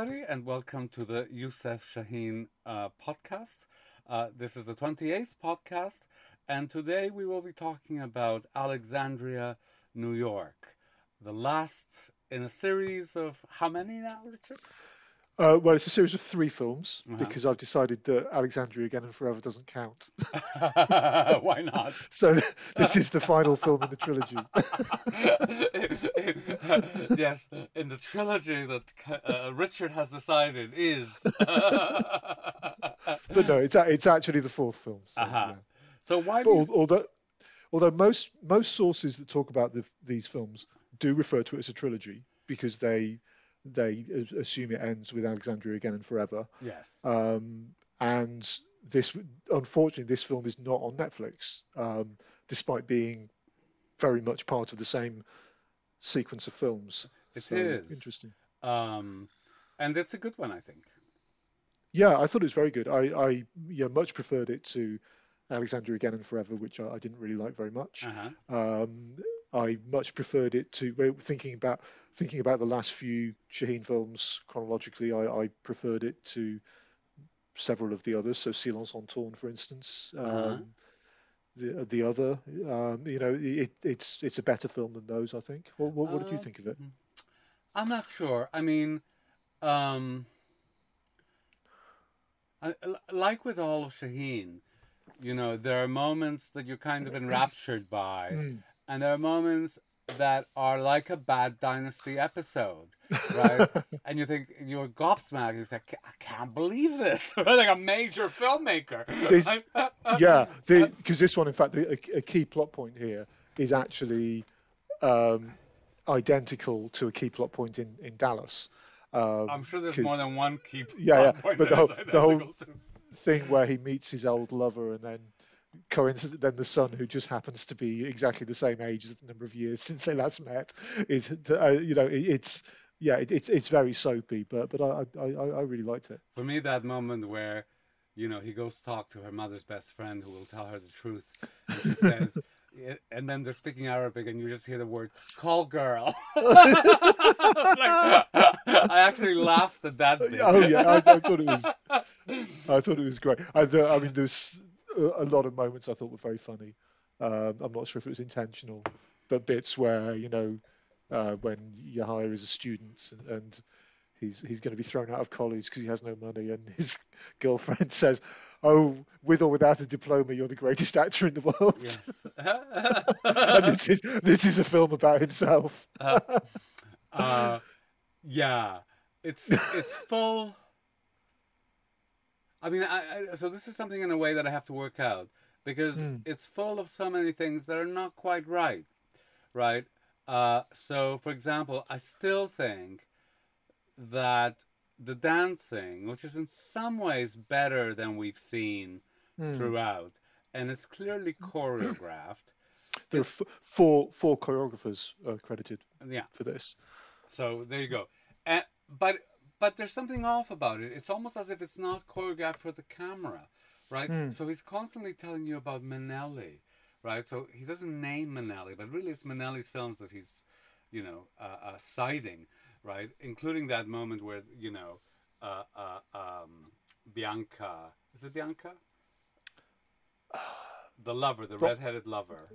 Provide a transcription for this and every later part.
everybody, and welcome to the Youssef Shaheen uh, podcast. Uh, this is the 28th podcast, and today we will be talking about Alexandria, New York, the last in a series of how many now, Richard? Uh, well, it's a series of three films Uh-huh. because I've decided that Alexandria Again and Forever doesn't count. Why not? so this is the final film in the trilogy. yes, in the trilogy that uh, Richard has decided is. but no, it's a- it's actually the fourth film. So, Uh-huh. yeah. So why But you although although most most sources that talk about the, these films do refer to it as a trilogy because they they assume it ends with Alexandria Again and Forever. Yes. Um, and this, unfortunately, this film is not on Netflix, um, despite being very much part of the same sequence of films. It so, is. interesting. Um, and it's a good one, I think. Yeah, I thought it was very good. I, I yeah, much preferred it to Alexandria Again and Forever, which I, I didn't really like very much. Uh-huh. Um, I much preferred it to thinking about thinking about the last few Shaheen films chronologically. I, I preferred it to several of the others. So Silence on Tourne, for instance. Um, Uh-huh. The the other, um, you know, it, it's it's a better film than those. I think. What what, what did you Uh, think of it? I'm not sure. I mean, um, I, like with all of Shaheen, you know, there are moments that you're kind of enraptured by, Mm. And there are moments that are like a bad Dynasty episode, right? and you think you're gobsmacked. You say, "I can't believe this, right? like a major filmmaker. Yeah, because this one, in fact, the, a, a key plot point here is actually um, identical to a key plot point in in Dallas. Um, I'm sure there's more than one key. Yeah, yeah, point but the whole- the whole- thing where he meets his old lover and then coincident then the son who just happens to be exactly the same age as the number of years since they last met is uh, you know it, it's yeah it, it's it's very soapy but but I, I I I really liked it For me, that moment where, you know, he goes to talk to her mother's best friend who will tell her the truth. And she says, and then they're speaking Arabic, and you just hear the word "call girl." Like, I actually laughed at that. Bit. oh yeah I, I thought it was I thought it was great I, I mean there's a lot of moments I thought were very funny um, I'm not sure if it was intentional but bits where you know uh, when Yahya is a student and, and he's he's going to be thrown out of college because he has no money and his girlfriend says oh with or without a diploma you're the greatest actor in the world Yes. and this is this is a film about himself uh, yeah, it's it's full. I mean, I, I, so this is something in a way that I have to work out because Mm. it's full of so many things that are not quite right, right? Uh, so, for example, I still think that the dancing, which is in some ways better than we've seen Hmm. throughout, and it's clearly choreographed. there are f- four four choreographers uh, credited Yeah, for this So there you go. And, but but there's something off about it. It's almost as if it's not choreographed for the camera, right? Hmm. So he's constantly telling you about Minnelli, right? So he doesn't name Minnelli, but really it's Minnelli's films that he's, you know, uh, uh, citing, right? Including that moment where you know, uh, uh, um, Bianca is it Bianca? The lover, the Pro- red-headed lover.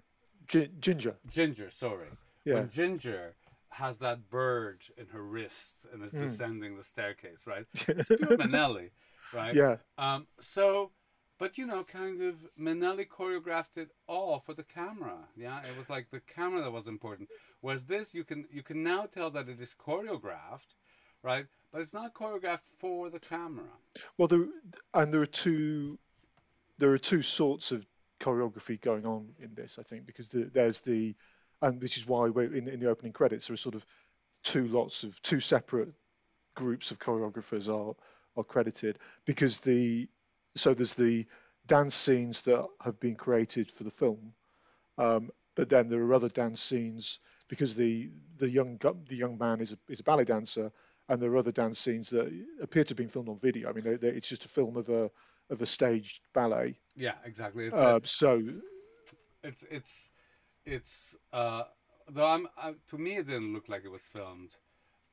Gi- Ginger Ginger, sorry. yeah When Ginger has that bird in her wrist and is Mm. descending the staircase, right? It's pure Minnelli, right? yeah Um, so, but you know, kind of Minnelli choreographed it all for the camera. Yeah, it was like the camera that was important. Whereas this, you can you can now tell that it is choreographed, right? But it's not choreographed for the camera. Well, there and there are two there are two sorts of choreography going on in this, I think, because the, there's the and which is why we're in, in the opening credits there are sort of two lots of two separate groups of choreographers are are credited because the so there's the dance scenes that have been created for the film, um, but then there are other dance scenes because the the young the young man is a, is a ballet dancer and there are other dance scenes that appear to have been filmed on video. I mean, they, they, it's just a film of a of a staged ballet. Yeah, exactly. It's Uh, a, so it's it's it's uh though I'm I, to me it didn't look like it was filmed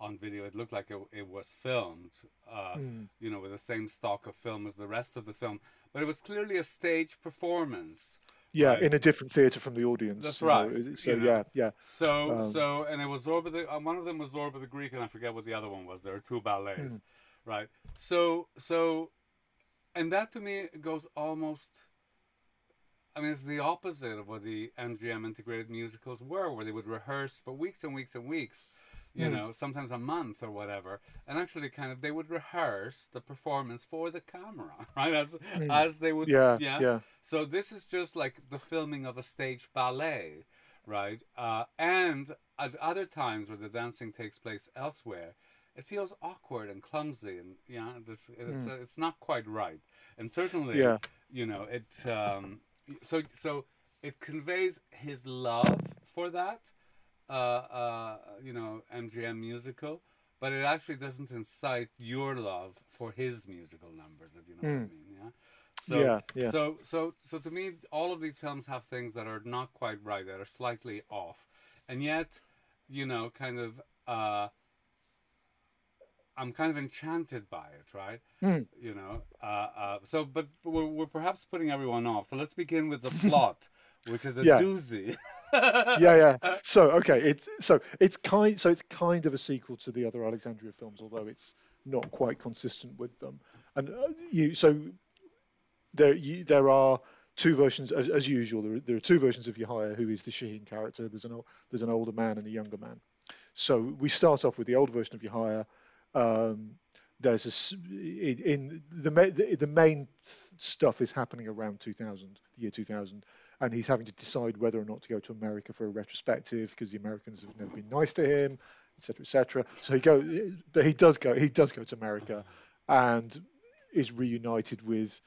on video. It looked like it, it was filmed, uh, Mm. you know, with the same stock of film as the rest of the film. But it was clearly a stage performance. Yeah, Right. in a different theater from the audience. That's you know, right, So you know. yeah, yeah. So, Um, so, and it was Zorba the uh, one of them was Zorba the Greek, and I forget what the other one was. There are two ballets, Mm. right? So, so, and that to me goes almost. I mean, it's the opposite of what the MGM integrated musicals were, where they would rehearse for weeks and weeks and weeks, you Mm. know, sometimes a month or whatever, and actually, kind of, they would rehearse the performance for the camera, right? As as they would, Yeah, yeah. yeah. So this is just like the filming of a stage ballet, right? Uh, and at other times where the dancing takes place elsewhere, it feels awkward and clumsy, and yeah, this it's uh, it's not quite right. And certainly. Yeah. you know, it. Um, so so it conveys his love for that, uh, uh, you know, MGM musical. But it actually doesn't incite your love for his musical numbers, if you know what I mean. Yeah. So, Hmm. Yeah, yeah. so, so, so to me, all of these films have things that are not quite right, that are slightly off, and yet, you know, kind of, uh, I'm kind of enchanted by it, right? Mm. You know, uh, uh, so, but we're, we're perhaps putting everyone off. So let's begin with the plot, which is a Yeah. doozy. yeah, yeah. So okay, it's so it's kind so it's kind of a sequel to the other Alexandria films, although it's not quite consistent with them. And uh, you so there you, there are two versions as, as usual. There are, there are two versions of Yahya, who is the Shaheen character. There's an there's an older man and a younger man. So we start off with the old version of Yahya. Um, there's a in the, the the main stuff is happening around 2000, the year 2000, and he's having to decide whether or not to go to America for a retrospective because the Americans have never been nice to him, etc., etc. So he go, but he does go, he does go to America, and is reunited with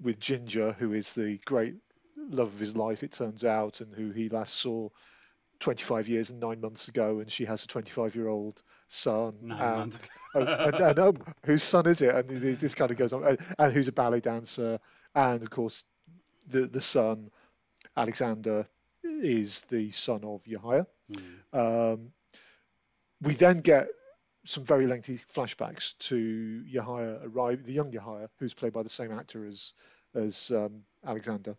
with Ginger, who is the great love of his life, it turns out, and who he last saw 25 years and nine months ago, and she has a 25 year old son, Nine and, and, and, um, whose son is it? And this kind of goes on, and, and who's a ballet dancer, and of course, the the son, Alexander, is the son of Yahya. Mm. Um, we then get some very lengthy flashbacks to Yahya arrive, the young Yahya, who's played by the same actor as as um, Alexander,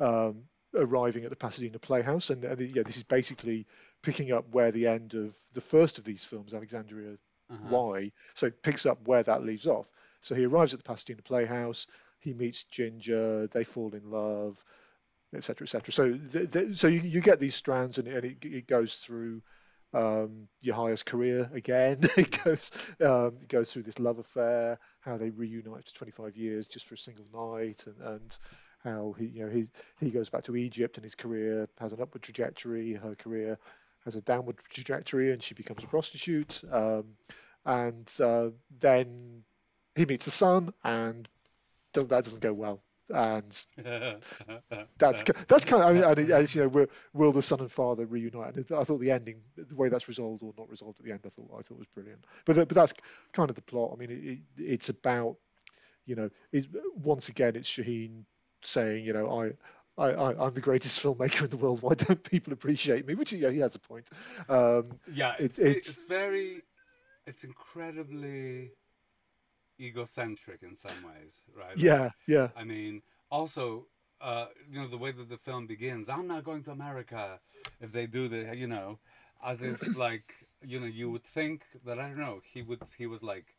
um, arriving at the Pasadena Playhouse, and, and yeah, this is basically picking up where the end of the first of these films, Alexandria Uh-huh. Why, so it picks up where that leaves off. So he arrives at the Pasadena Playhouse, he meets Ginger, they fall in love, etc., etc. So, th- th- so you, you get these strands, and, and it, it goes through um, Yahya's career again. it goes um, it goes through this love affair, how they reunite for 25 years just for a single night, and, and how he you know he he goes back to Egypt and his career has an upward trajectory. Her career has a downward trajectory, and she becomes a prostitute. Um, and uh, then he meets the son, and that doesn't go well. And that's that's kind of I mean, and, as you know, will, will the son and father reunite? And I thought the ending, the way that's resolved or not resolved at the end, I thought I thought was brilliant. But but that's kind of the plot. I mean, it, it, it's about you know, it, once again, it's Shaheen saying, you know, I. I, I, I'm the greatest filmmaker in the world. Why don't people appreciate me? Which yeah, he has a point. Um, yeah, it's, It- it's it's- very, it's incredibly egocentric in some ways, right? yeah, yeah, I mean, also, uh, you know, the way that the film begins, I'm not going to America if they do the, you know, as if like, you know, you would think that, I don't know, he would, he was like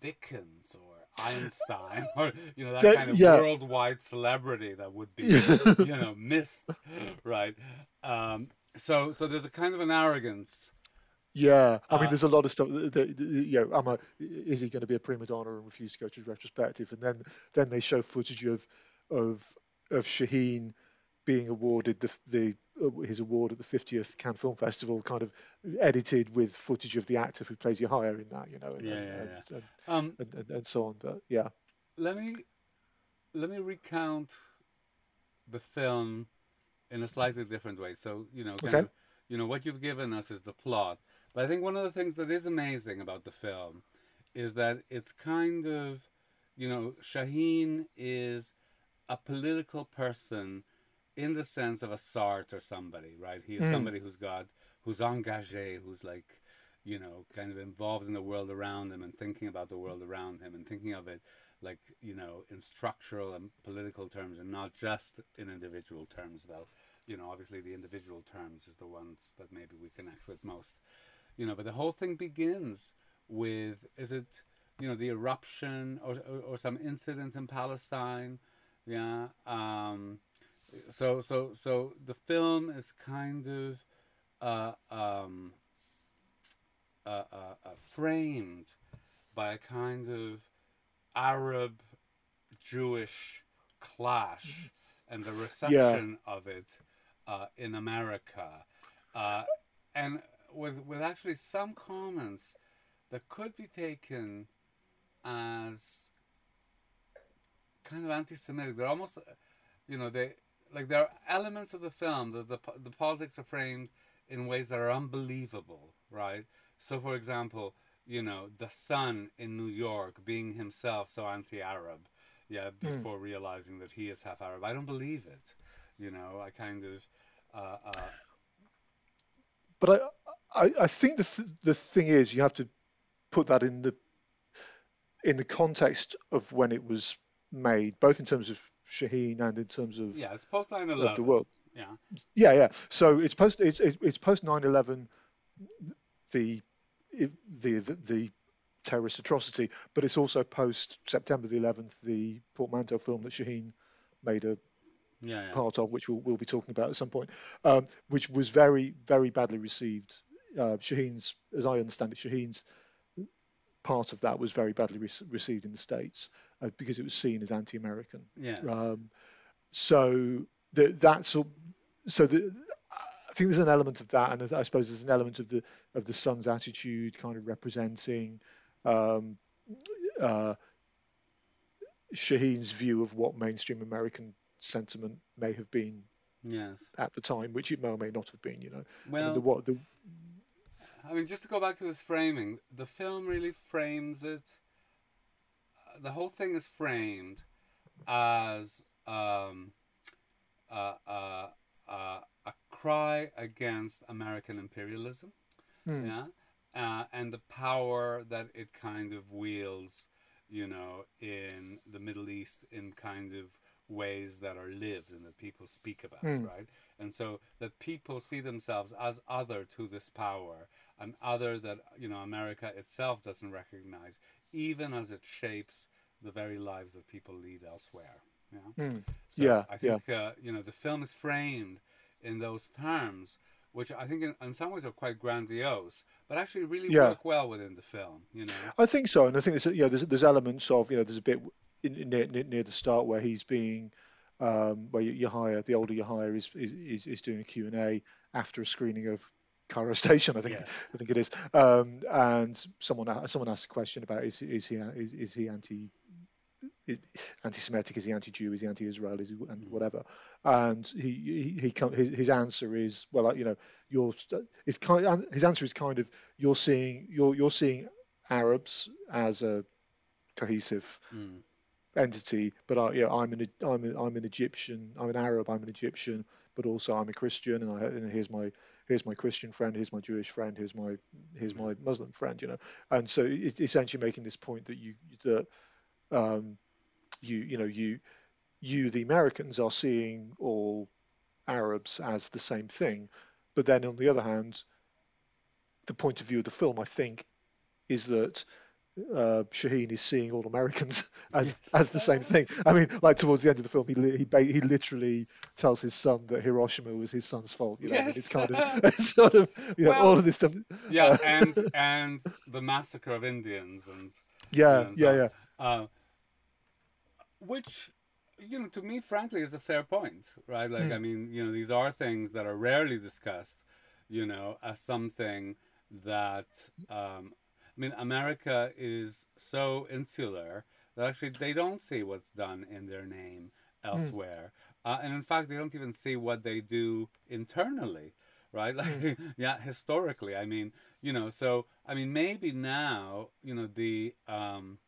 Dickens or Einstein or, you know, that, That- kind of yeah. worldwide celebrity that would be, you know, missed, right? Um, so, so there's a kind of an arrogance. yeah. I Uh, mean, there's a lot of stuff. That, that, you know, I, is he going to be a prima donna and refuse to go to retrospective? And then then they show footage of of of Shaheen being awarded the the uh, his award at the 50th Cannes Film Festival, kind of edited with footage of the actor who plays Yahya in that, you know, and, Yeah, and, yeah, and, Um, and, and, and so on. But yeah, let me let me recount the film in a slightly different way. So you know, Okay. of, you know, what you've given us is the plot, but I think one of the things that is amazing about the film is that it's kind of, you know, Shaheen is a political person in the sense of a Sartre or somebody, right? He is Mm. somebody who's got who's engagé, who's like, you know, kind of involved in the world around him and thinking about the world around him and thinking of it like, you know, in structural and political terms and not just in individual terms, though, you know, obviously the individual terms is the ones that maybe we connect with most, you know, but the whole thing begins with, is it, you know, the eruption or, or, or some incident in Palestine? Yeah. Um, so, so, so the film is kind of, uh, um, uh, uh, uh, framed by a kind of Arab Jewish clash and the reception yeah. of it uh, in America, uh, and with with actually some comments that could be taken as kind of anti-Semitic. They're almost, you know, they like there are elements of the film that the the politics are framed in ways that are unbelievable, right? So, for example, you know, the son in New York being himself so anti-Arab, yeah, hmm. before mm. realizing that he is half Arab. I don't believe it. You know, I kind of. Uh, uh, but I, I, I think the th- the thing is, you have to put that in the in the context of when it was made, both in terms of Shaheen and in terms of yeah, it's post 9/11 the world. Yeah, yeah, yeah. So it's post it's it's post 9/11 the the the terrorist atrocity, but it's also post September the 11th, the portmanteau film that Shaheen made a yeah, yeah. part of, which we'll, we'll, be talking about at some point, um, which was very, very badly received. Uh, Shaheen's, as I understand it, Shaheen's part of that was very badly re- received in the States uh, because it was seen as anti-American. Yeah. Um, so the, that's so the, I think there's an element of that, and I suppose there's an element of the of the son's attitude, kind of representing um, uh, Shaheen's view of what mainstream American sentiment may have been yes. at the time, which it may or may not have been. You know, well, I mean, the, what the I mean, just to go back to this framing, the film really frames it. The whole thing is framed as um, uh, uh, uh, a cry against American imperialism, mm. yeah, uh, and the power that it kind of wields, you know, in the Middle East in kind of ways that are lived and that people speak about, mm. right? And so that people see themselves as other to this power, and other that you know America itself doesn't recognize, even as it shapes the very lives that people lead elsewhere. Yeah, mm. so yeah. I think yeah. Uh, you know the film is framed in those terms, which I think in, in some ways are quite grandiose, but actually really yeah. work well within the film. You know, I think so, and I think there's yeah there's, there's elements of you know there's a bit in, in, near, near the start where he's being um, where you, you, hire the older Yahya is is, is doing a Q and A after a screening of Cairo Station, I think yes. I think it is, um, and someone someone asked a question about is is he is, is he anti anti-Semitic? Is he anti-Jew? Is he anti-Israel? Is he and mm. whatever? And he he, he his, his answer is well, you know, you're his kind his answer is kind of you're seeing you're you're seeing Arabs as a cohesive mm. entity, but I, yeah, I'm an I'm a, I'm an Egyptian, I'm an Arab, I'm an Egyptian, but also I'm a Christian, and, I, and here's my here's my Christian friend, here's my Jewish friend, here's my here's my Muslim friend, you know, and so it's essentially making this point that you that um, you you know you you the Americans are seeing all Arabs as the same thing, but then on the other hand, the point of view of the film, I think, is that uh, Shaheen is seeing all Americans as yes. as the same thing. I mean, like towards the end of the film, he he he literally tells his son that Hiroshima was his son's fault. You know, yes. it's kind of it's sort of you know well, all of this stuff. Yeah, uh, and and the massacre of Indians and yeah, yeah, yeah. Uh, which you know to me frankly is a fair point right like mm. i mean you know these are things that are rarely discussed you know as something that um i mean america is so insular that actually they don't see what's done in their name hmm. elsewhere mm. uh, and in fact they don't even see what they do internally right like mm. yeah historically i mean you know so i mean maybe now you know the um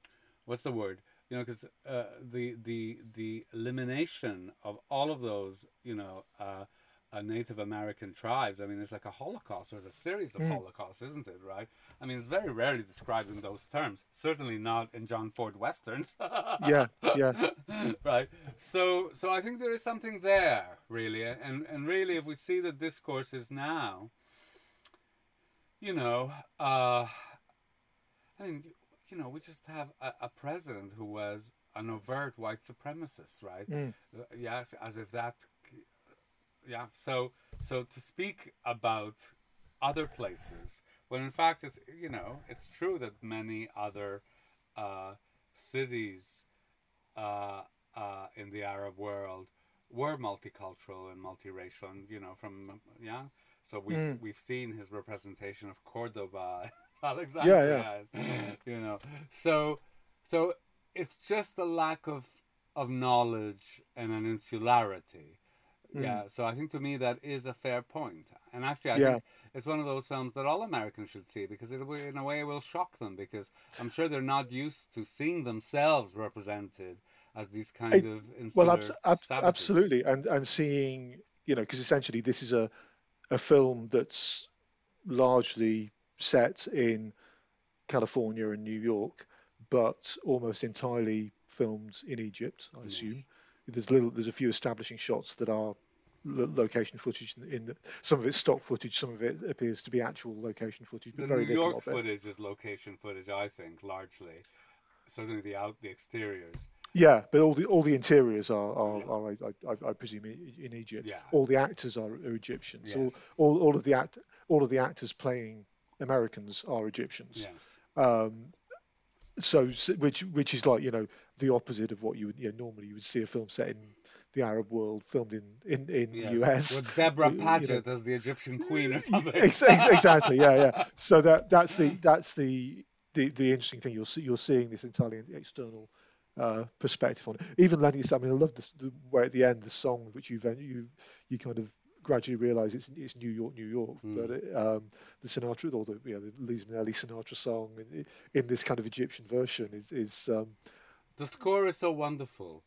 what's the word you know, because uh, the the the elimination of all of those, you know, uh, uh, Native American tribes. I mean, it's like a Holocaust. There's a series of Mm. Holocausts, isn't it? Right? I mean, it's very rarely described in those terms. Certainly not in John Ford westerns. Yeah, yeah. right. So, so I think there is something there, really, and and really, if we see the discourses now, you know, uh, I mean, you know, we just have a, a president who was an overt white supremacist, right? Mm. Yes, as if that, yeah. So, so to speak about other places when in fact it's you know it's true that many other uh, cities uh, uh, in the Arab world were multicultural and multiracial, and you know from yeah. So we've Mm. we've seen his representation of Cordoba, Alexandria, yeah. you know. So so it's just a lack of of knowledge and an insularity. Mm. Yeah, so I think to me that is a fair point. and actually I Yeah. think it's one of those films that all Americans should see because it will, in a way, it will shock them because I'm sure they're not used to seeing themselves represented as these kind I- of Well, abs- ab- absolutely, and and seeing you know because essentially this is a a film that's largely set in California and New York, but almost entirely filmed in Egypt, I Yes. assume. There's little, there's a few establishing shots that are location footage in, in the, some of it's stock footage, some of it appears to be actual location footage, but The very New little York of it. footage is location footage, I think, largely. Certainly the out, the exteriors. Yeah, but all the all the interiors are are, Yeah. are I, I, I presume in, Egypt. Yeah. All the actors are, are Egyptians. All, Yes. all all of the act all of the actors playing Americans are Egyptians. Yes. Um, so which which is like you know the opposite of what you would you know, normally you would see a film set in the Arab world filmed in in, in yes. the US. With Deborah you know. Paget as the Egyptian queen or something. Ex- ex- exactly. Yeah, yeah. So that that's the that's the the, the interesting thing. You're see, you're seeing this entirely external uh, perspective on it. Even Lenny, I mean, I love this, the where at the end the song which you you you kind of gradually realise it's it's New York, New York, Mm. but it, um, the Sinatra or the you know the Liz Minnelli Sinatra song in, in this kind of Egyptian version is is um, the score is so wonderful,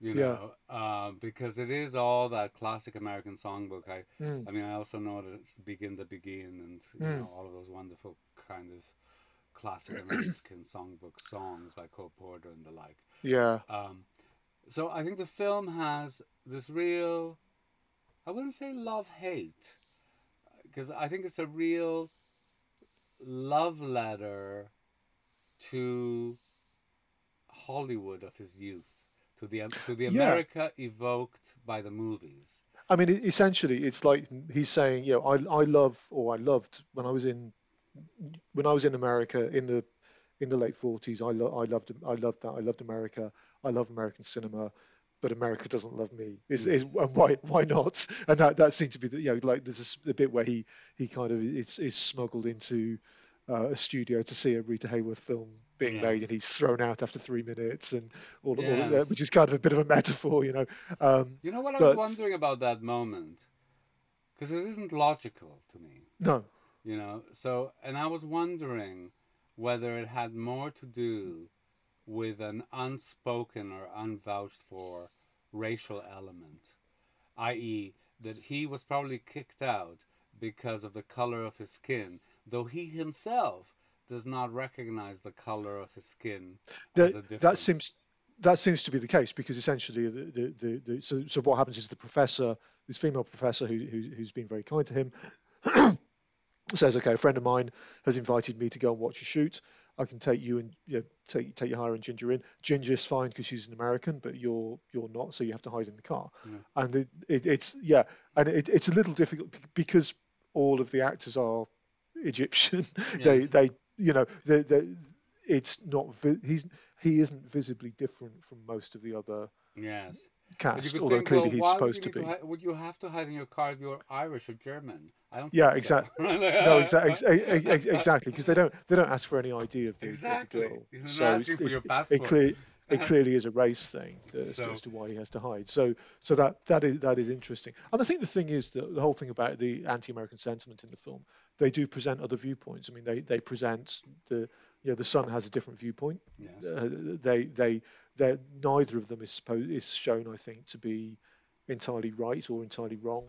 you Yeah. know, uh, because it is all that classic American songbook. I, mm, I mean, I also know that it's Begin the Beguine and you Mm. know all of those wonderful kind of classic American songbook songs by Cole Porter and the like. yeah Um, so I think the film has this real, I wouldn't say love hate, because I think it's a real love letter to Hollywood of his youth, to the to the Yeah. America evoked by the movies. I mean, essentially, it's like he's saying, you know, I I love or I loved when I was in when I was in America in the in the late 40s. I lo- I loved I loved that. I loved America. I love American cinema, but America doesn't love me. Is is and why why not? And that that seemed to be the you know like there's a the bit where he he kind of is is smuggled into uh, a studio to see a Rita Hayworth film being Yes. made, and he's thrown out after three minutes, and all, all of that, which is kind of a bit of a metaphor, you know. Um, You know what I But- was wondering about that moment, because it isn't logical to me. no, you know so and i was wondering whether it had more to do with an unspoken or unvouched for racial element i.e that he was probably kicked out because of the color of his skin though he himself does not recognize the color of his skin a that, seems that seems to be the case because essentially the, the, the, the so, so what happens is the professor this female professor who, who who's been very kind to him says okay a friend of mine has invited me to go and watch a shoot I can take you and you know, take take Yahya and Ginger in. Ginger's fine because she's an American, but you're you're not, so you have to hide in the car. Yeah. And it, it, it's yeah, and it, it's a little difficult because all of the actors are Egyptian. they they you know they they it's not vi- he's he isn't visibly different from most of the other yes cast, although think, clearly well, he's supposed to be. hi- would you have to hide in your car if you're Irish or German? I don't. Yeah, exactly. so. No, exactly, exactly, because they don't they don't ask for any idea of the, Exactly. of the girl. So it's- it, it, clear, it clearly is a race thing as, So- as to why he has to hide. So so that that is that is interesting. And I think the thing is that the whole thing about the anti-American sentiment in the film, they do present other viewpoints. I mean, they they present the you know the son has a different viewpoint. Yes. Uh, they they they neither of them is supposed is shown I think to be entirely right or entirely wrong.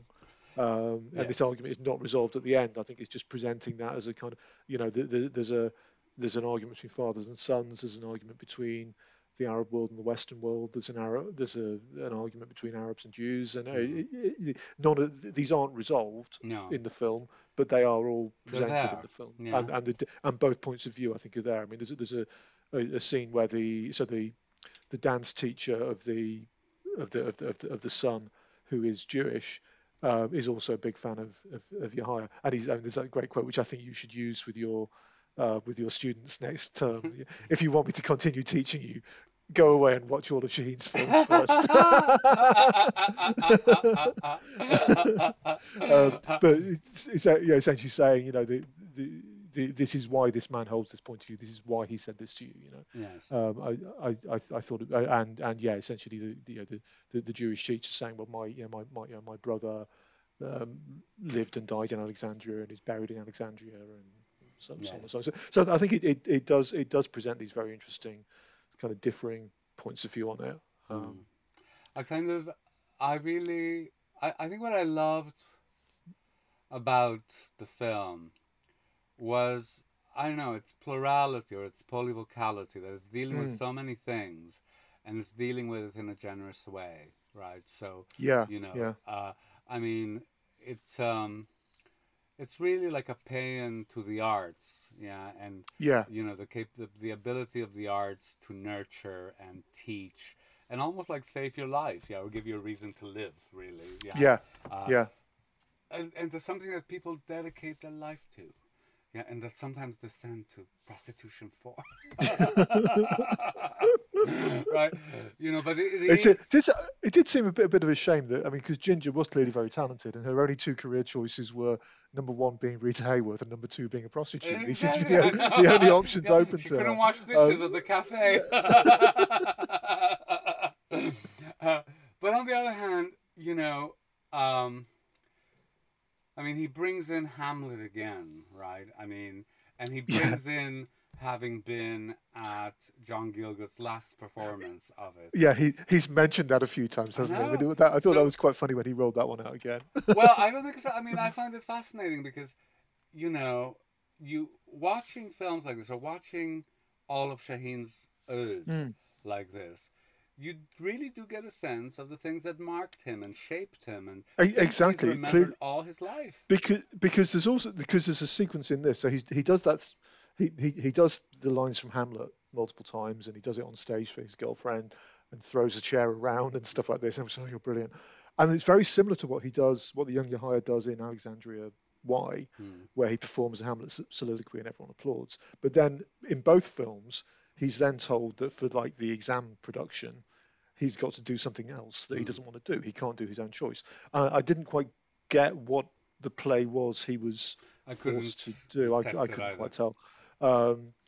Um, and this argument is not resolved at the end. I think it's just presenting that as a kind of, you know, th th there's a there's an argument between fathers and sons. There's an argument between the Arab world and the Western world. There's an Arab, there's a, an argument between Arabs and Jews, and it- none of these aren't resolved No. in the film, but they are all presented in the film, Yeah. and and, the, and both points of view I think are there. I mean, there's a, there's a, a, a scene where the so the the dance teacher of the of the of the, of the, of the son who is Jewish. Uh, is also a big fan of of, of Yahya, and he's I mean, there's that great quote which I think you should use with your uh, with your students next term. if you want me to continue teaching you, go away and watch all of Shaheen's films first. um, but it's, it's uh, yeah, essentially saying, you know, the, the, the, this is why this man holds this point of view. This is why he said this to you. You know, yes. um, I, I, I, I thought, it, uh, and and yeah, essentially the the, you know, the, the, the Jewish teacher saying, well, my you know, my my, you know, my brother um, lived and died in Alexandria and is buried in Alexandria and so, so so on. So, so I think it, it, it does it does present these very interesting kind of differing points of view on it. Um, Mm. I kind of, I really, I, I think what I loved about the film was, I don't know, its plurality or its polyvocality, that it's dealing with Mm. so many things and it's dealing with it in a generous way, right? So, Yeah, you know, yeah, uh, I mean, it's, um, it's really like a paean to the arts, yeah, and yeah, you know the cap- the, the ability of the arts to nurture and teach and almost like save your life yeah or give you a reason to live really yeah. Yeah, uh, yeah. and, and there's something that people dedicate their life to yeah and that sometimes descend to prostitution for right you know but it, it It's is, a, it did seem a bit, a bit of a shame that I mean, because Ginger was clearly very talented, and her only two career choices were number one being Rita Hayworth and number two being a prostitute. These seem to be the, only- the only options Yeah, open to couldn't her. wash dishes Um, at the cafe. Uh, but on the other hand, you know, um, I mean, he brings in Hamlet again, right? I mean, and he Yeah. brings in having been at John Gielgud's last performance of it. Yeah, he he's mentioned that a few times, hasn't know. he- that- I thought So- that was quite funny when he rolled that one out again. well, I don't think so. I mean, I find it fascinating because, you know, you watching films like this or watching all of Shaheen's Mm. like this, you really do get a sense of the things that marked him and shaped him and E- things he's exactly. remembered Clear- all his life. because because there's also because there's a sequence in this. So he he does that. He, he he does the lines from Hamlet multiple times, and he does it on stage for his girlfriend, and throws a chair around and stuff like this. And I'm like, oh, you're brilliant. And it's very similar to what he does, what the young Yahya does in Alexandria Why, Hmm. where he performs a Hamlet soliloquy and everyone applauds. But then in both films, he's then told that for like the exam production, he's got to do something else that he Mm. doesn't want to do. He can't do his own choice. Uh, I didn't quite get what the play was he was forced to do. I, I couldn't either. quite tell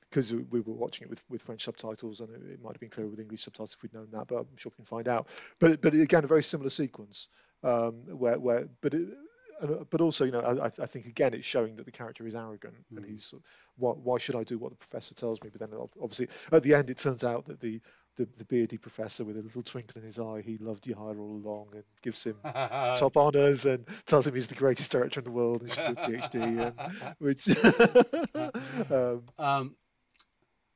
because we were watching it with, with French subtitles, and it, it might have been clearer with English subtitles if we'd known that. But I'm sure we can find out. But but again, a very similar sequence um, where where but. It, but also, you know, I, I think again it's showing that the character is arrogant, and Mm. he's why, why should I do what the professor tells me? But then obviously at the end it turns out that the the, the beardy professor with a little twinkle in his eye, he loved Yahya all along and gives him top honours and tells him he's the greatest director in the world and he should do a PhD, and, which um, um,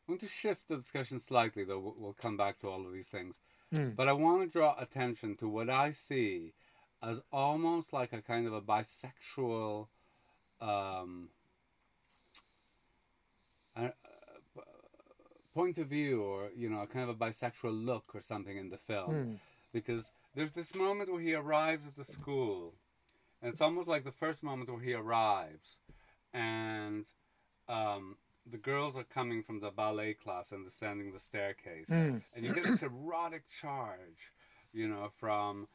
I'm going to shift the discussion slightly, though. We'll, we'll come back to all of these things. mm, But I want to draw attention to what I see as almost like a kind of a bisexual um, uh, uh, point of view, or you know, a kind of a bisexual look or something in the film, mm, because there's this moment where he arrives at the school, and it's almost like the first moment where he arrives, and um, the girls are coming from the ballet class and descending the staircase. Mm, and you get this erotic charge, you know, from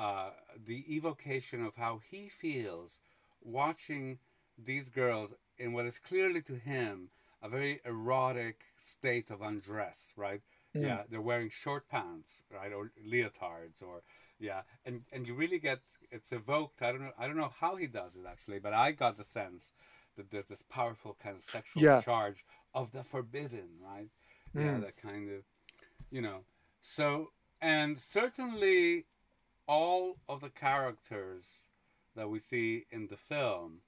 uh, the evocation of how he feels watching these girls in what is clearly to him a very erotic state of undress, right? mm. Yeah, they're wearing short pants, right, or leotards, or yeah, and and you really get it's evoked. I don't know, I don't know how he does it actually, but I got the sense that there's this powerful kind of sexual Yeah. charge of the forbidden, right? Yeah, Mm. that kind of, you know. So, and certainly all of the characters that we see in the film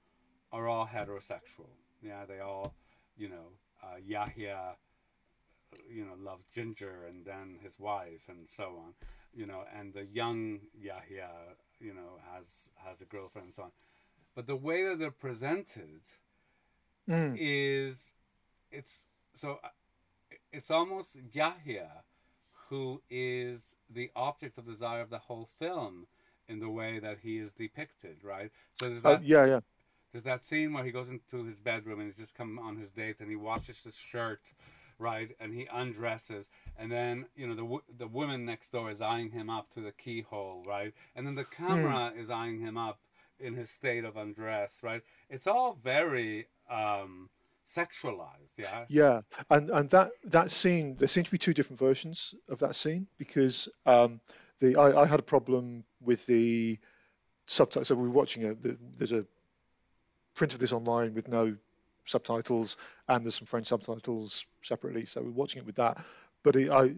are all heterosexual. Yeah, they all, you know, uh, Yahya, you know, loves Ginger and then his wife and so on, you know, and the young Yahya, you know, has has a girlfriend and so on. But the way that they're presented Mm. is it's so it's almost Yahya who is the object of desire of the whole film in the way that he is depicted, right? So there's Oh, that yeah, yeah. there's that scene where he goes into his bedroom and he's just come on his date and he washes his shirt, right? And he undresses, and then you know the the woman next door is eyeing him up through the keyhole, right? And then the camera is eyeing him up in his state of undress, right? It's all very um, sexualized, yeah. Yeah, and and that that scene, there seem to be two different versions of that scene because um, the I, I had a problem with the subtitles. So we were watching a the, there's a print of this online with no subtitles, and there's some French subtitles separately. So we're watching it with that. But it, I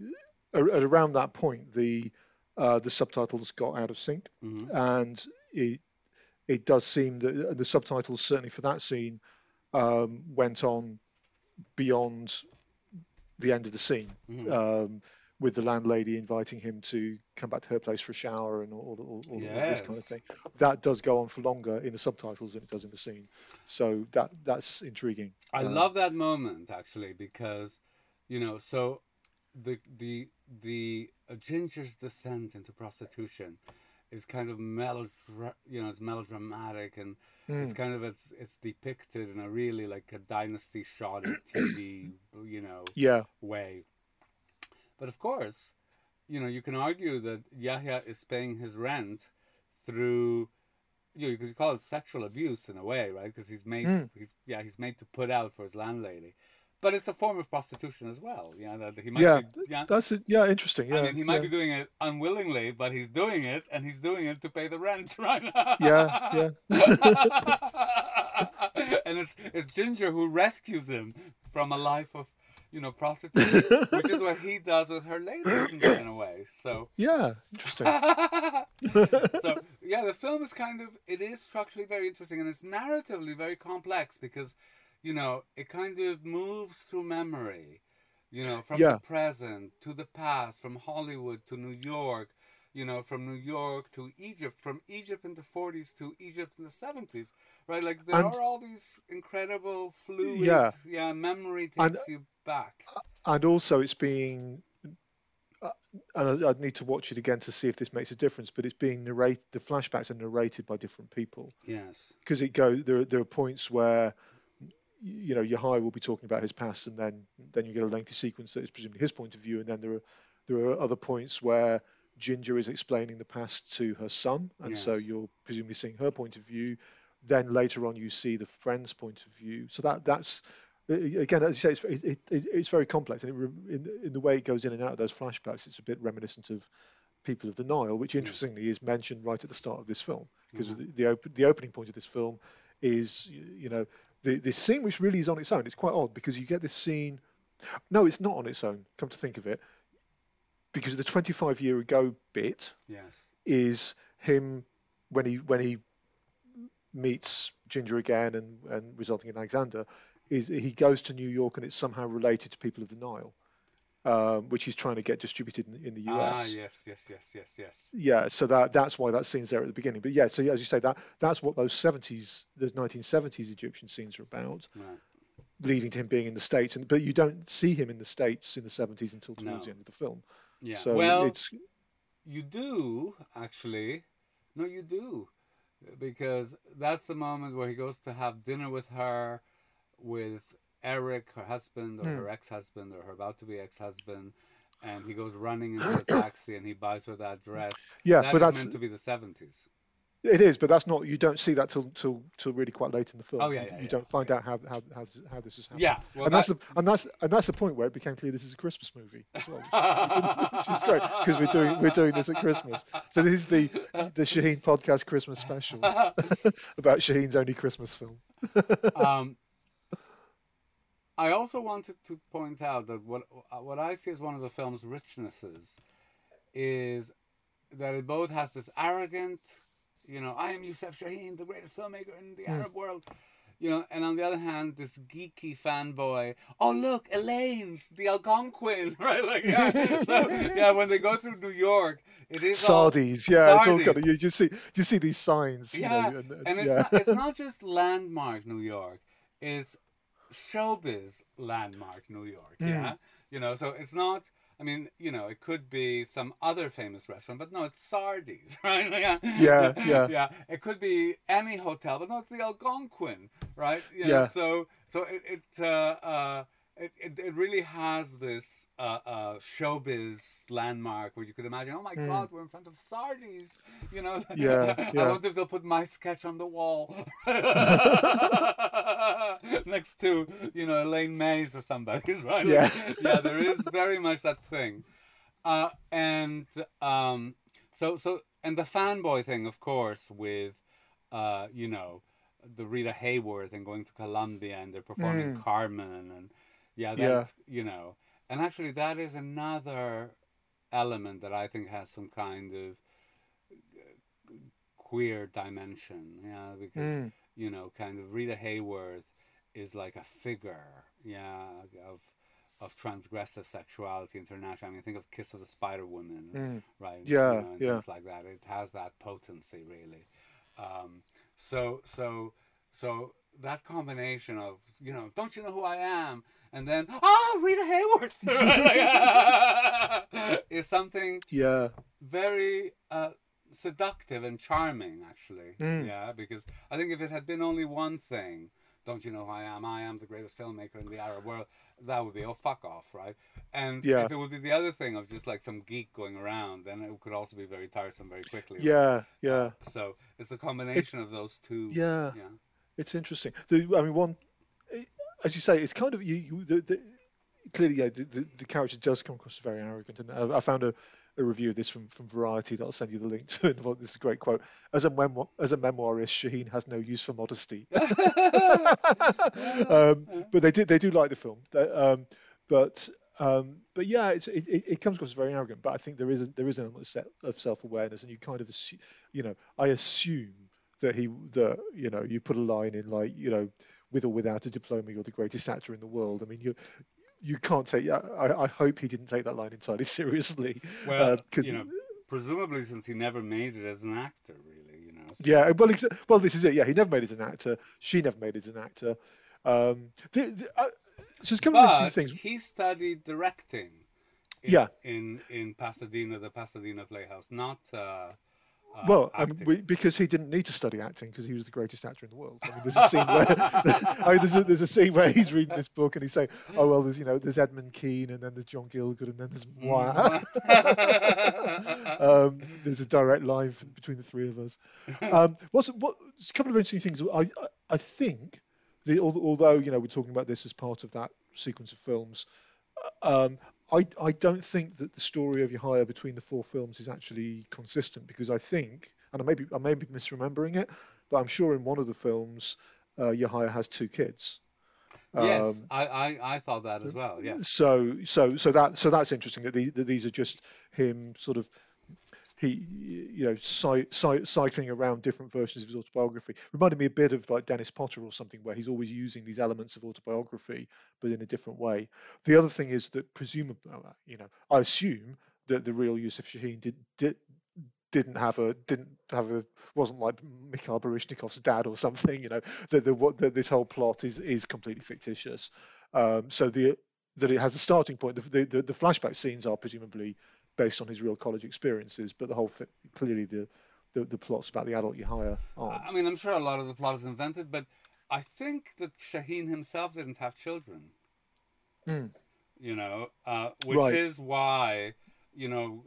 at around that point, the uh, the subtitles got out of sync, hmm and it it does seem that the subtitles certainly for that scene um, went on beyond the end of the scene hmm um, with the landlady inviting him to come back to her place for a shower and all, all, all, all this kind of thing. That does go on for longer in the subtitles than it does in the scene. So that that's intriguing. I Um, love that moment actually because, you know, so the the the uh, Ginger's descent into prostitution is kind of melodra- you know, it's melodramatic and it's Mm, kind of it's it's depicted in a really like a dynasty shot TV, you know, yeah, way. But of course, you know, you can argue that Yahya is paying his rent through, you know, you could call it sexual abuse in a way, right? Because he's made, Mm. he's yeah, he's made to put out for his landlady. But it's a form of prostitution as well. Yeah, that he might Yeah, be, yeah. that's it. Yeah, interesting. Yeah, I mean, he might yeah. be doing it unwillingly, but he's doing it, and he's doing it to pay the rent, right? Yeah, yeah, and it's it's Ginger who rescues him from a life of, you know, prostitution, which is what he does with her later, isn't it, in a way? So, yeah, interesting. so yeah, the film is kind of it is structurally very interesting, and it's narratively very complex because, you know, it kind of moves through memory, you know, from Yeah. the present to the past, from Hollywood to New York, you know, from New York to Egypt, from Egypt in the 40s to Egypt in the 70s, right? Like there And- are all these incredible fluid, Yeah. yeah, memory And- takes you back. and also it's being uh, and I- I'd need to watch it again to see if this makes a difference but it's being narrated the flashbacks are narrated by different people Yes. because it go there there are points where you know Yahya will be talking about his past and then then you get a lengthy sequence that is presumably his point of view. And then there are there are other points where Ginger is explaining the past to her son. And so you're presumably seeing her point of view. Then later on you see the friend's point of view. So that that's again as you say it's it, it, it- it's very complex. And it, in, in the way it goes in and out of those flashbacks it's a bit reminiscent of people of the nile which interestingly is mentioned right at the start of this film. Because Mhm. the, the, op- the opening point of this film is you know the the scene which really is on its own it's quite odd because you get this scene no it's not on its own come to think of it because the 25 year ago bit Yes. is him when he when he meets Ginger again and and resulting in Alexander is he goes to New York and it's somehow related to people of the Nile, um, which he's trying to get distributed in, in the US. Ah, yes, yes, yes, yes, yes. Yeah, so that that's why that scene's there at the beginning. But yeah, so yeah, as you say, that that's what those 70s, those 1970s Egyptian scenes are about, Right. leading to him being in the States. And but you don't see him in the States in the 70s until towards No. the end of the film. Yeah. So well, it's you do actually. No, you do, because that's the moment where he goes to have dinner with her, with Eric, her husband, or Hmm. her ex-husband, or her about to be ex-husband, and he goes running into a taxi and he buys her that dress. yeah, That but that's meant to be the seventies. It is, but that's not. You don't see that till till till really quite late in the film. Oh, yeah, you, yeah, you yeah, don't find yeah. out how how how, this- how this has happened. Yeah, well, and that's the and that's and that's the point where it became clear this is a Christmas movie as well, which, which is great because we're doing we're doing this at Christmas. So this is the the Shaheen podcast Christmas special about Shaheen's only Christmas film. um, I also wanted to point out that what uh, what I see as one of the film's richnesses is that it both has this arrogant, you know, I am Youssef Chahine, the greatest filmmaker in the hmm. Arab world. You know, and on the other hand, this geeky fanboy. Oh look, Elaine's the Algonquin, right? Like, yeah. so yeah, when they go through New York, it is all- Sardi's, yeah, it's all kind of you just see you see these signs, you yeah, know, and, and- and it's yeah. not, it's not just landmark New York; it's showbiz landmark New York. Hmm. Yeah, you know, so it's not. I mean, you know, it could be some other famous restaurant, but no, it's Sardi's, right? yeah, Yeah, yeah. yeah. It could be any hotel, but no, it's the Algonquin, right? You know, Yeah. So, so it it, uh, uh, it it it really has this uh, uh, showbiz landmark where you could imagine, oh my God, we're in front of Sardi's, you know? Hmm. Yeah, I yeah. wonder if they'll put my sketch on the wall next to, you know, Elaine May's or somebody's, right? Yeah. yeah, there is very much that thing. Uh, and um, so, so, and the fanboy thing, of course, with, uh, you know, the Rita Hayworth and going to Columbia and they're performing Carmen and, yeah, that. Yeah. you know, and actually that is another element that I think has some kind of queer dimension, yeah, because Mm. you know, kind of Rita Hayworth is like a figure, yeah, of of transgressive sexuality international. I mean, think of Kiss of the Spider Woman, Mm. right? Yeah, you know, and yeah. things like that. It has that potency, really. Um, so, so, so that combination of you know, don't you know who I am? And then, oh, Rita Hayworth is something yeah, very uh, seductive and charming, actually. Mm. Yeah, because I think if it had been only one thing, don't you know who I am? I am the greatest filmmaker in the Arab world. That would be oh fuck off, right? And Yeah. if it would be the other thing of just like some geek going around, then it could also be very tiresome very quickly. yeah, yeah, So it's a combination of those two. yeah. Yeah. It's interesting. The, I mean, one, as you say, it's kind of you. you the, the, clearly, yeah, the, the, character does come across as very arrogant. And I, I found a, a review of this from, from Variety that I'll send you the link to. And well, this is a great quote. As a memoir, as a memoirist, Shaheen has no use for modesty. um, but they do they do like the film. They- Um, but um, but yeah, it's, it, it comes across as very arrogant. But I think there is a, there is an element of of self awareness, and you kind of assume, you know, I assume that he that you know you put a line in like you know with or without a diploma you're the greatest actor in the world. I mean you. You can't take. I, I hope he didn't take that line entirely seriously. Well, uh, 'cause- you know, presumably since he never made it as an actor, really, you know. so- Yeah, well, ex- well, this is it. Yeah, he never made it as an actor. She never made it as an actor. Um, the, the, uh, so it's kind of interesting But things. he studied directing. In, Yeah. In in Pasadena, the Pasadena Playhouse, not. Uh, uh, Well, acting. we, because he didn't need to study acting because he was the greatest actor in the world. I mean, there's a scene where I mean, there's a, there's a scene where he's reading this book and he's saying, "Oh well, there's you know, there's Edmund Kean and then there's John Gielgud and then there's moi." Mm. um, there's a direct line f- between the three of us. Um, what's what? A couple of interesting things. I I, I think the although you know we're talking about this as part of that sequence of films, um, I I don't think that the story of Yahya between the four films is actually consistent because I think, and I may be I may be misremembering it, but I'm sure in one of the films, uh, Yahya has two kids. yes, Um, I, I, I thought that as well. Yes. so so so that so that's interesting that, the, that these are just him sort of he you know cy- cy- cycling around different versions of his autobiography. Reminded me a bit of like Dennis Potter or something where he's always using these elements of autobiography but in a different way. The other thing is that presumably you know I assume that the real Yusuf Shaheen did did didn't have a didn't have a wasn't like Mikhail Baryshnikov's dad or something you know that the what that this whole plot is is completely fictitious. Um, so the that it has a starting point. The, the the flashback scenes are presumably based on his real college experiences but the whole thing, clearly the the, the plots about the adult Yahya aren't I mean, I'm sure a lot of the plot is invented, but I think that Shaheen himself didn't have children. Mm. You know, uh, which Right. is why, you know,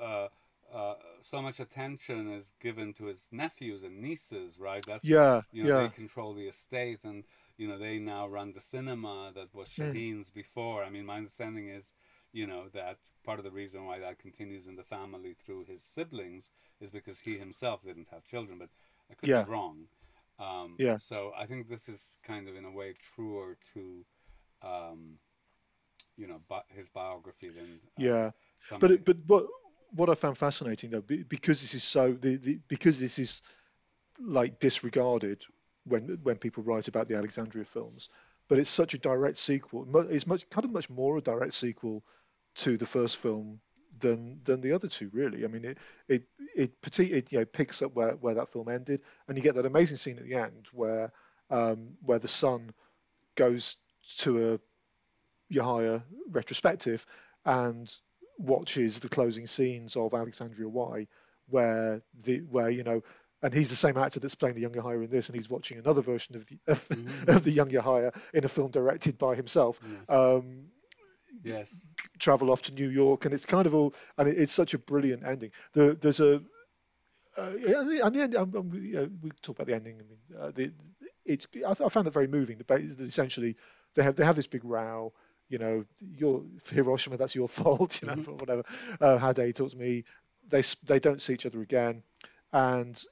uh, uh, so much attention is given to his nephews and nieces, right? That's yeah you know yeah they control the estate and you know they now run the cinema that was Hmm. Shaheen's before. I mean, my understanding is, you know, that part of the reason why that continues in the family through his siblings is because he himself didn't have children, but I could Yeah. be wrong. Um, Yeah. So I think this is kind of in a way truer to, um, you know, bi- his biography than uh, yeah some but but what what I found fascinating though, because this is so the, the because this is like disregarded when when people write about the Alexandria films. But it's such a direct sequel. It's much kind of much more a direct sequel to the first film than than the other two really. I mean, it it it, it you know picks up where, where that film ended, and you get that amazing scene at the end where um, where the son goes to a Yahya retrospective and watches the closing scenes of Alexandria Why, where the where you know. And he's the same actor that's playing the young Yahya in this, and he's watching another version of the of, mm-hmm. of the young Yahya in a film directed by himself. Yes. Um, yes. travel off to New York, and it's kind of all, and it, it's such a brilliant ending. The, there's a, uh, and the end, um, um, you know, we talk about the ending. I mean, uh, the, it's, I, I, found it very moving. That essentially, they have they have this big row. You know, your Hiroshima, that's your fault. You know, mm-hmm. whatever. Uh, how dare you talk to me? They they don't see each other again, and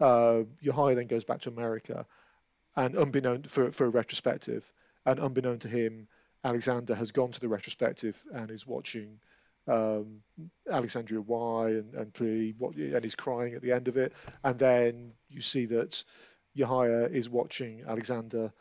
uh, Yahya then goes back to America, and unbeknown for for a retrospective, and unbeknown to him, Alexander has gone to the retrospective and is watching um, Alexandria Why and, and clearly what and he's crying at the end of it. And then you see that Yahya is watching Alexander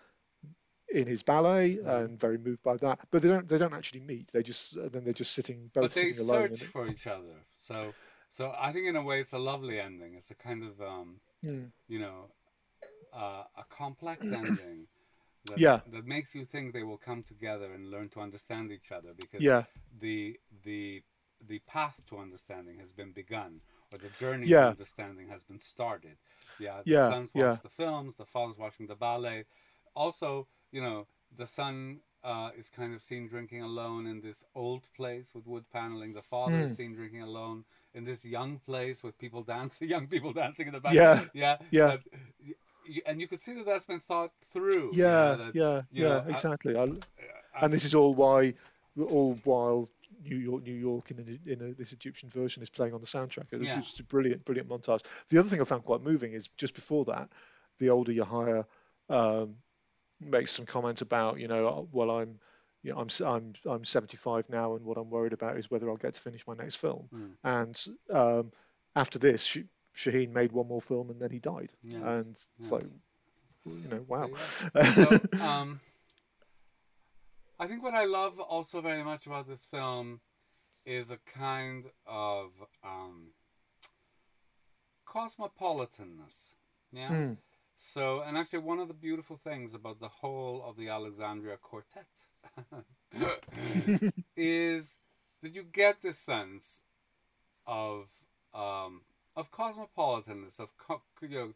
in his ballet mm-hmm. and very moved by that. But they don't they don't actually meet. They just then they're just sitting both but they sitting alone. search for each other. So so I think in a way it's a lovely ending. It's a kind of um, mm. you know uh, a complex ending that, yeah. that makes you think they will come together and learn to understand each other because yeah. the the the path to understanding has been begun or the journey yeah. to understanding has been started. Yeah, the yeah, sons yeah. the films, the father's watching the ballet. Also, you know, the son uh, is kind of seen drinking alone in this old place with wood paneling. The father mm. is hmm. seen drinking alone in this young place with people dancing, young people dancing in the back. Yeah, yeah, yeah you, and you can see that that's been thought through. Yeah, you know, that, yeah, yeah, know, exactly. I, I, and this is all why, all while New York, New York, in, a, in a, this Egyptian version is playing on the soundtrack. It's yeah. just a brilliant, brilliant montage. The other thing I found quite moving is just before that, the older Yahya um, makes some comment about, you know, uh, well, I'm, you know, I'm I'm I'm 75 now, and what I'm worried about is whether I'll get to finish my next film. Mm. And um, after this, she, Shaheen made one more film and then he died. Yeah. And yeah. like, you know, wow. so, um, I think what I love also very much about this film is a kind of um, cosmopolitanness. Yeah. Mm. So, and actually, one of the beautiful things about the whole of the Alexandria Quartet is that you get this sense of um, of cosmopolitanness, of you know,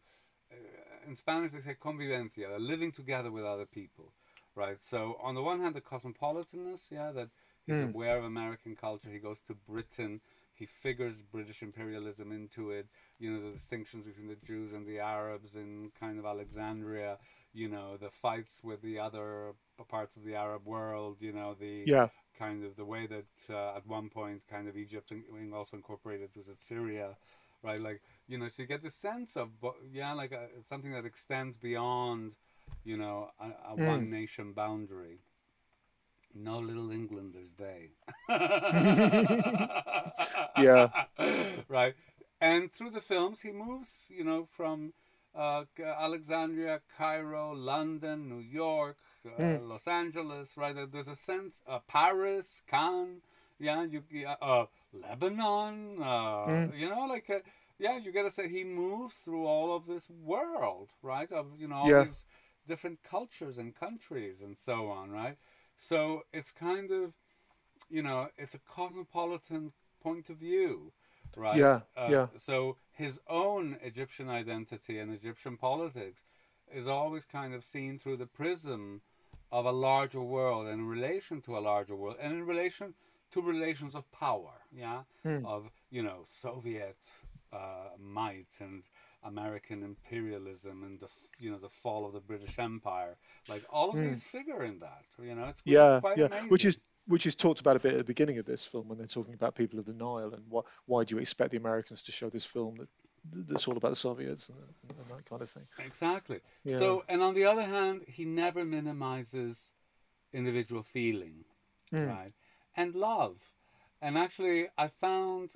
uh, in Spanish they say convivencia, living together with other people, right? So on the one hand, the cosmopolitanness, yeah, that he's mm. aware of American culture. He goes to Britain. He figures British imperialism into it. You know the distinctions between the Jews and the Arabs in kind of Alexandria. You know the fights with the other parts of the Arab world. You know the yeah. kind of the way that uh, at one point kind of Egypt also incorporated was it Syria right? Like you know, so you get the sense of yeah, like a, uh, something that extends beyond you know a, a mm. one nation boundary. No little Englanders, they. yeah. Right. And through the films, he moves, you know, from uh, Alexandria, Cairo, London, New York, uh, mm. Los Angeles, right? There's a sense, uh, Paris, Cannes, yeah, you, uh, Lebanon, uh, mm. you know, like, uh, yeah, you gotta say he moves through all of this world, right? Of you know all yeah. these different cultures and countries and so on, right? So it's kind of, you know, it's a cosmopolitan point of view, right? Yeah, uh, yeah. So his own Egyptian identity and Egyptian politics is always kind of seen through the prism of a larger world and in relation to a larger world and in relation to relations of power, yeah, mm. of you know Soviet uh, might and American imperialism and the you know the fall of the British Empire, like all of mm. these figure in that. You know, it's yeah, yeah, amazing. which is which is talked about a bit at the beginning of this film when they're talking about people of the Nile and what why do you expect the Americans to show this film that that's all about the Soviets and, and that kind of thing. Exactly. Yeah. So, and on the other hand, he never minimizes individual feeling, mm. right? And love. And actually, I found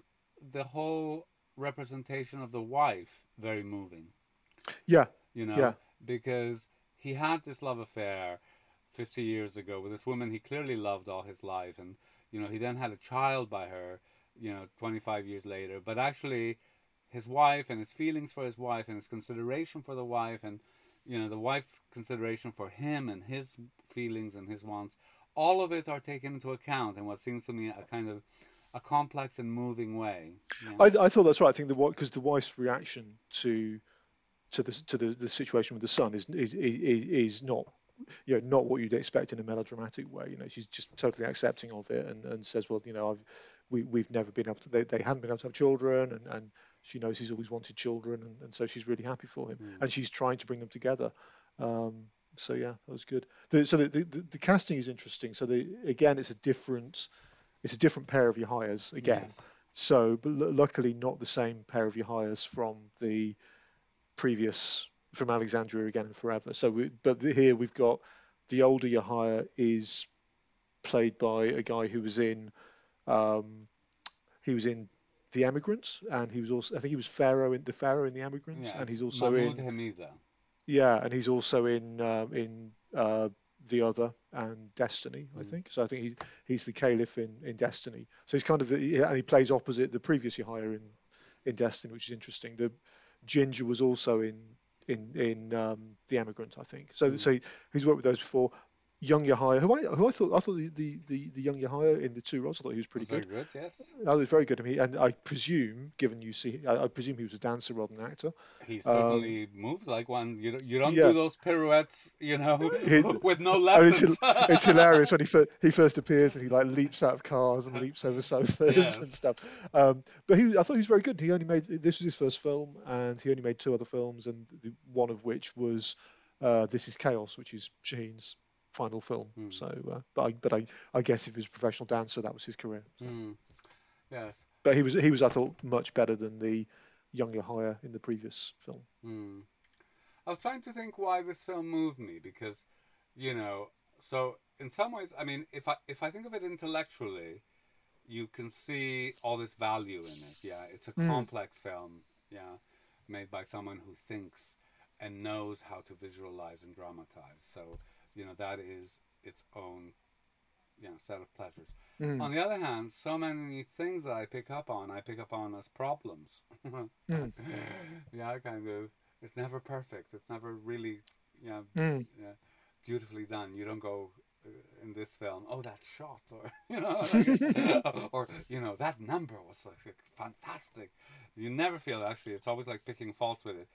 the whole representation of the wife very moving. Yeah. You know, Yeah. because he had this love affair 50 years ago with this woman he clearly loved all his life, and you know he then had a child by her. You know, 25 years later, but actually, his wife and his feelings for his wife and his consideration for the wife and you know the wife's consideration for him and his feelings and his wants all of it are taken into account in what seems to me a kind of a complex and moving way. I, I thought that's right. I think the because the wife's reaction to to the to the, the situation with the son is, is is is not you know not what you'd expect in a melodramatic way. You know, she's just totally accepting of it and, and says, well, you know, I've we we've never been able to they, they hadn't been able to have children and, and she knows he's always wanted children and, and so she's really happy for him Mm. and she's trying to bring them together. Um, so yeah, that was good. The, so the, the the casting is interesting. So the again, it's a different it's a different pair of Yahyas again. Yes. So, but lu- luckily, not the same pair of Yahyas from the previous from Alexandria again and forever. So, we, but the- here we've got the older Yahya is played by a guy who was in um, he was in The Emigrants, and he was also I think he was Pharaoh in the Pharaoh in The Emigrants, Yes. and he's also Mahmoud in. Yeah, and he's also in um, in uh, the other and Destiny, I Mm. think. So I think he's he's the Caliph in, in Destiny. So he's kind of the, and he plays opposite the previous Yahya in in Destiny, which is interesting. The Ginger was also in in in um, the Emigrant, I think. So Mm. so he, he's worked with those before. Young Yahya, who I who I thought I thought the the, the, the young Yahya in the two roles, I thought he was pretty Very good. good, yes. I was very good. I mean, and I presume, given you see, I, I presume he was a dancer rather than an actor. He certainly moves like one. You don't, you don't do Um, those pirouettes, you know, He- with no mean, it's, lessons. it's hilarious when he fir- he first appears and he like leaps out of cars and leaps over sofas Yes. and stuff. Um, but he, I thought he was very good. He only made this was his first film, and he only made two other films, and the, one of which was uh, This Is Chaos, which is Shaheen's final film. Hmm. So, uh, but I, but I, I guess if he was a professional dancer, that was his career. So. Mm. Yes. But he was he was I thought much better than the young Yahya in the previous film. Mm. I was trying to think why this film moved me because, you know, so in some ways, I mean, if I if I think of it intellectually, you can see all this value in it. Yeah, it's a Mm. complex film. Yeah, made by someone who thinks and knows how to visualize and dramatize. So you know that is its own, you know, set of pleasures. Mm. On the other hand, so many things that I pick up on, I pick up on as problems. Mm. Yeah, kind of. It's never perfect. It's never really, yeah, Mm. yeah, beautifully done. You don't go uh, in this film, oh, that shot, or you know, like, or you know, that number was like fantastic. You never feel actually. It's always like picking faults with it,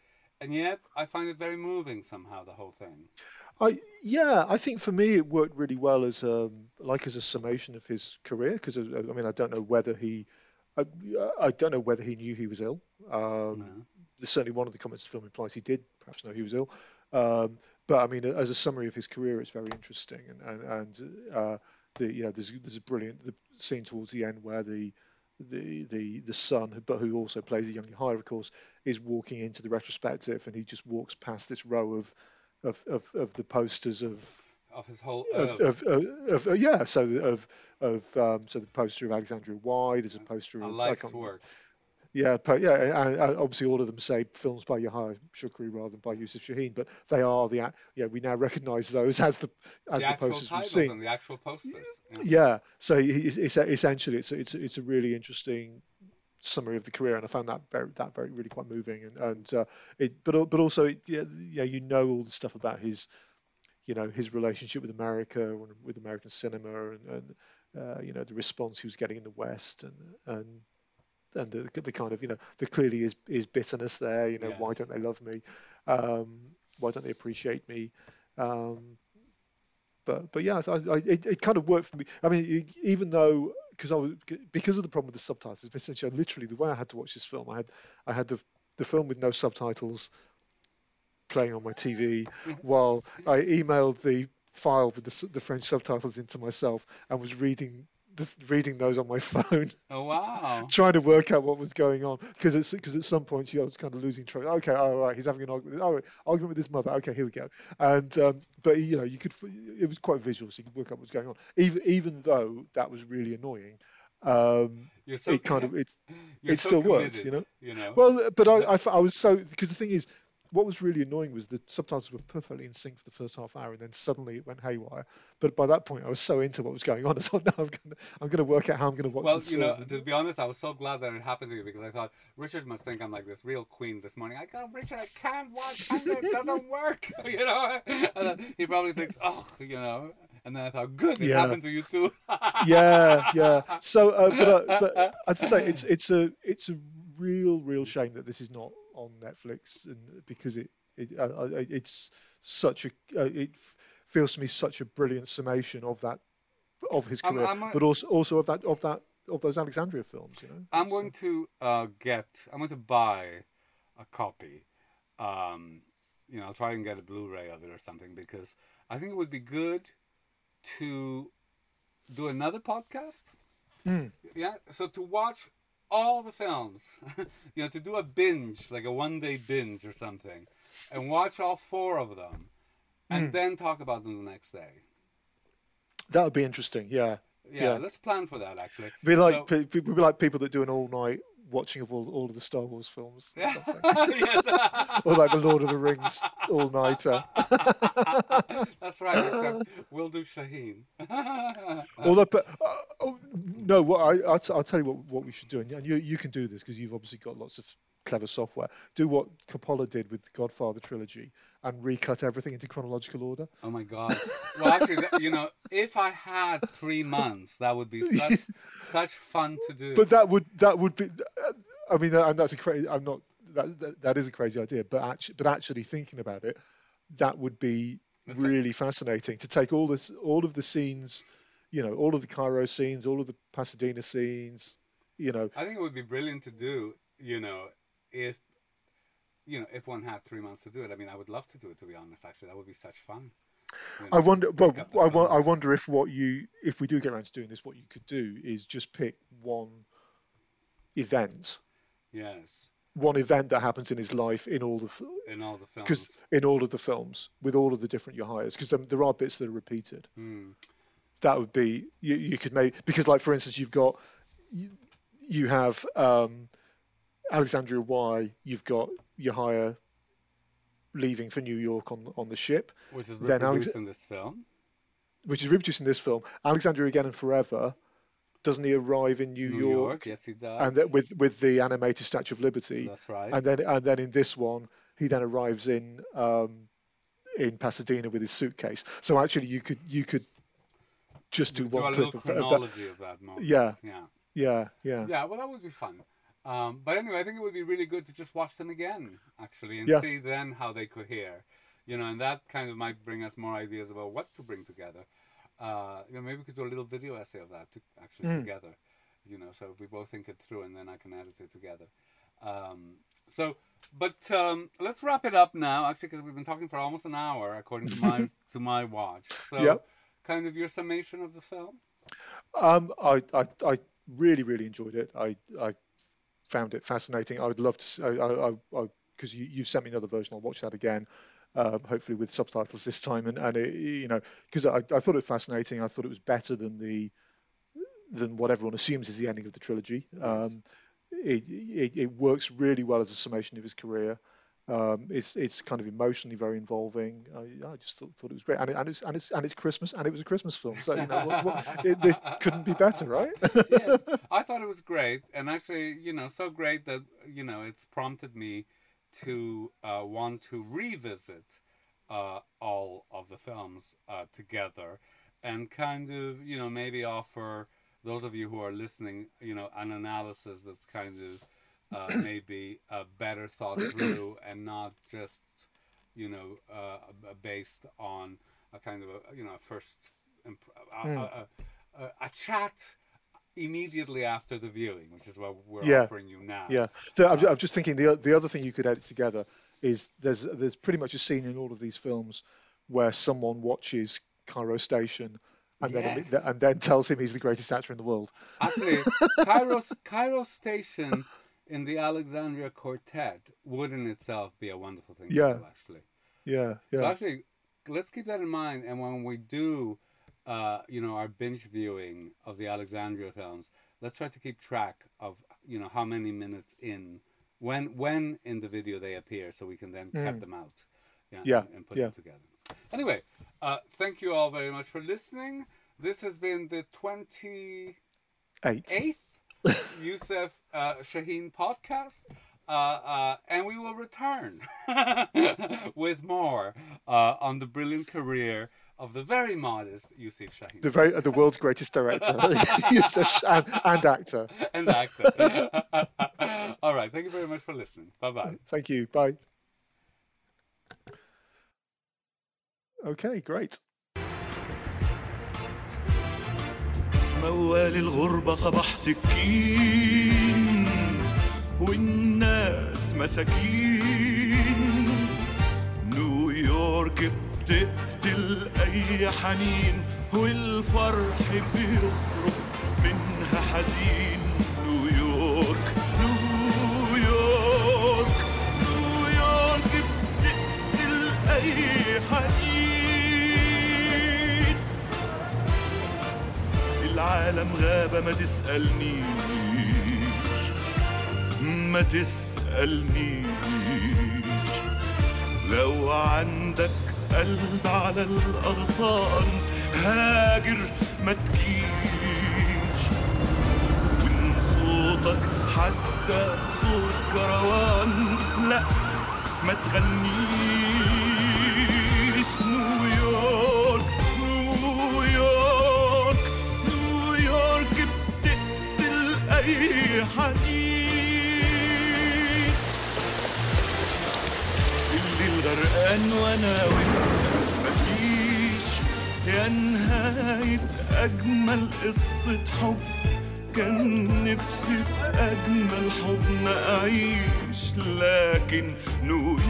and yet I find it very moving somehow. The whole thing. I yeah, I think for me it worked really well as um like as a summation of his career because I mean I don't know whether he I, I don't know whether he knew he was ill. Um, No. there's certainly one of the comments the film implies he did perhaps know he was ill. Um, but I mean as a summary of his career, it's very interesting and and, and uh, the you know there's there's a brilliant the scene towards the end where the the the the son, but who also plays a young Yahya, of course, is walking into the retrospective, and he just walks past this row of of of, of the posters of Of his whole. of, of, of, of yeah, so the- of of um, so the poster of Alexandria Why, there's a poster a of life's work. Yeah, yeah, and, obviously all of them say films by Yahya Shukri rather than by Yusuf Shaheen, but they are the yeah we now recognise those as the as the the, posters we've seen. the actual posters. Yeah. Yeah, so it's essentially it's a- it's it's a really interesting summary of the career, and I found that very that very really quite moving, and and uh, it but but also it, yeah, yeah you know all the stuff about his you know his relationship with America and with American cinema and, and uh, you know the response he was getting in the West and and and the, the kind of you know there clearly is is bitterness there you know why don't they love me? Um, why don't they appreciate me? Um, but but yeah, I, I, it, it kind of worked for me. I mean, even though because I was because of the problem with the subtitles, essentially, I literally the way I had to watch this film, I had I had the the film with no subtitles playing on my TV while I emailed the file with the, the French subtitles into myself and was reading this, reading those on my phone, Oh wow. trying to work out what was going on. Because it's because at some point you know, I was kind of losing track. Okay, all right, he's having an argument. All right, argument with his mother. Okay, here we go. And um, but you know, you could it was quite visual, so you could work out what's going on. Even even though that was really annoying, um, so it kind of it it so still works, committed, you know. You know. Well, but I I was so because the thing is, what was really annoying was the subtitles were perfectly in sync for the first half hour, and then suddenly it went haywire. But by that point, I was so into what was going on, I thought, no, I'm gonna I'm gonna work out how I'm gonna watch Well, you know, to be honest, I was so glad that it happened to you because I thought Richard must think I'm like this real queen this morning. I go, Richard, I can't watch, it doesn't work, you know. And then he probably thinks, oh, you know. And then I thought, good, it Yeah. happened to you too. yeah, yeah. So, uh, but, uh, but as I say, it's it's a it's a real real shame that this is not on Netflix, and because it it uh, it's such a uh, it feels to me such a brilliant summation of that of his I'm- career, I'm a- but also also of that of that of those Alexandria films. You know, I'm It's, going to uh, get. I'm going to buy a copy. Um, you know, I'll try and get a Blu-ray of it or something because I think it would be good to do another podcast. Hmm. Yeah. So to watch all the films, you know, to do a binge, like a one-day binge or something, and watch all four of them, and Hmm. then talk about them the next day. that would be interesting. Yeah, Yeah, Yeah. let's plan for that actually. be like So- pe- pe- we'd be like people that do an all night watching of all, all of the Star Wars films or something. Or like the Lord of the Rings all nighter. That's right. Except we'll do Shaheen. Although, but uh, oh, no, what I I'll, t- I'll tell you what, what we should do, and you you can do this because you've obviously got lots of clever software. Do what Coppola did with the Godfather trilogy and recut everything into chronological order. oh my god. Well, actually, you know, if I had three months, that would be such such fun to do. But that would that would be, I mean, and that's a crazy. I'm not that, that that is a crazy idea, but actually, but actually thinking about it, that would be That's it. really fascinating to take all this all of the scenes, you know, all of the Cairo scenes, all of the Pasadena scenes, you know, I think it would be brilliant to do. You know, if you know, if one had three months to do it. I mean, I would love to do it. To be honest, actually, that would be such fun. You I wonder. Well, I. I wonder if what you, if we do get around to doing this, what you could do is just pick one event, Yes, one event that happens in his life in all the, in all the films. because in all of the films with all of the different Yahyas, because there are bits that are repeated. Hmm. That would be you. You could make because, like for instance, you've got you, you have um, Alexandria Why. You've got Yahya leaving for New York on on the ship. Which is Then Alex- reproduced in this film. which is reproduced in this film. Alexandria Again and Forever, doesn't he arrive in New, New York, Yes, he does. and that with with the animated Statue of Liberty, That's right. and then and then in this one he then arrives in um, in Pasadena with his suitcase. So actually, you could you could just do do a one little clip of, of that. of that. Yeah, Yeah. yeah, yeah, Yeah, well, that would be fun. Um, but anyway, I think it would be really good to just watch them again, actually, and Yeah. see then how they cohere. You know, and that kind of might bring us more ideas about what to bring together. Uh, you know, maybe we could do a little video essay of that to actually Mm. together. You know, so we both think it through, and then I can edit it together. Um, so, but um, let's wrap it up now, actually, because we've been talking for almost an hour, according to my to my watch. So, Yep. kind of your summation of the film. Um, I, I I really really enjoyed it. I I found it fascinating. I would love to. s- I I because you you sent me another version. I'll watch that again. Um, hopefully with subtitles this time, and and it, you know because I, I thought it fascinating. I thought it was better than the than what everyone assumes is the ending of the trilogy. Um, it, it it works really well as a summation of his career. Um, it's it's kind of emotionally very involving. I, I just thought, thought it was great, and, it, and it's and it's and it's Christmas, and it was a Christmas film, so you know what, what, it, this couldn't be better, right? yes, I thought it was great, and actually, you know, so great that you know it's prompted me to uh, want to revisit uh, all of the films uh, together, and kind of, you know, maybe offer those of you who are listening, you know, an analysis that's kind of uh, maybe uh, better thought through and not just, you know, uh, based on a kind of a, you know, first imp- a, Mm. a, a, a chat immediately after the viewing, which is what we're Yeah. offering you now. Yeah, so I'm, I'm just thinking the the other thing you could edit together is there's there's pretty much a scene in all of these films where someone watches Cairo Station and then Yes. and then tells him he's the greatest actor in the world. Actually, Cairo, Cairo Station in the Alexandria Quartet would in itself be a wonderful thing Yeah. to do, actually. Yeah, yeah. So yeah, actually, let's keep that in mind. And when we do, uh, you know, our binge viewing of the Alexandria films, let's try to keep track of, you know, how many minutes in when when in the video they appear, so we can then cut Mm. them out. Yeah, and, and put yeah. them together. Anyway, uh, thank you all very much for listening. This has been the twenty Eight. eighth Youssef uh, Shaheen podcast. Uh, uh, and we will return with more uh, on the brilliant career of the very modest Yusuf Shaheen The very uh, the world's greatest director, Yusuf, and, and actor. and actor. All right, thank you very much for listening. Bye bye. Thank you. Bye. Okay, great. موال الغربة صباح سكين والناس مساكين. نيويورك بتقتل أي حنين والفرح بيخرج منها حزين. نيويورك نيويورك نيويورك بتقتل أي حنين. العالم غابة ما تسألنيش. ما تسألنيش. لو عندك قلب على الأغصان هاجر ما تجيش وإن صوتك حتى صوت كروان لا ما تغنيش. أي حنين اللي الغرقان وأنا وانت مفيش. يا نهاية أجمل قصة حب. كان نفسي في أجمل حضن أعيش. لكن نيويورك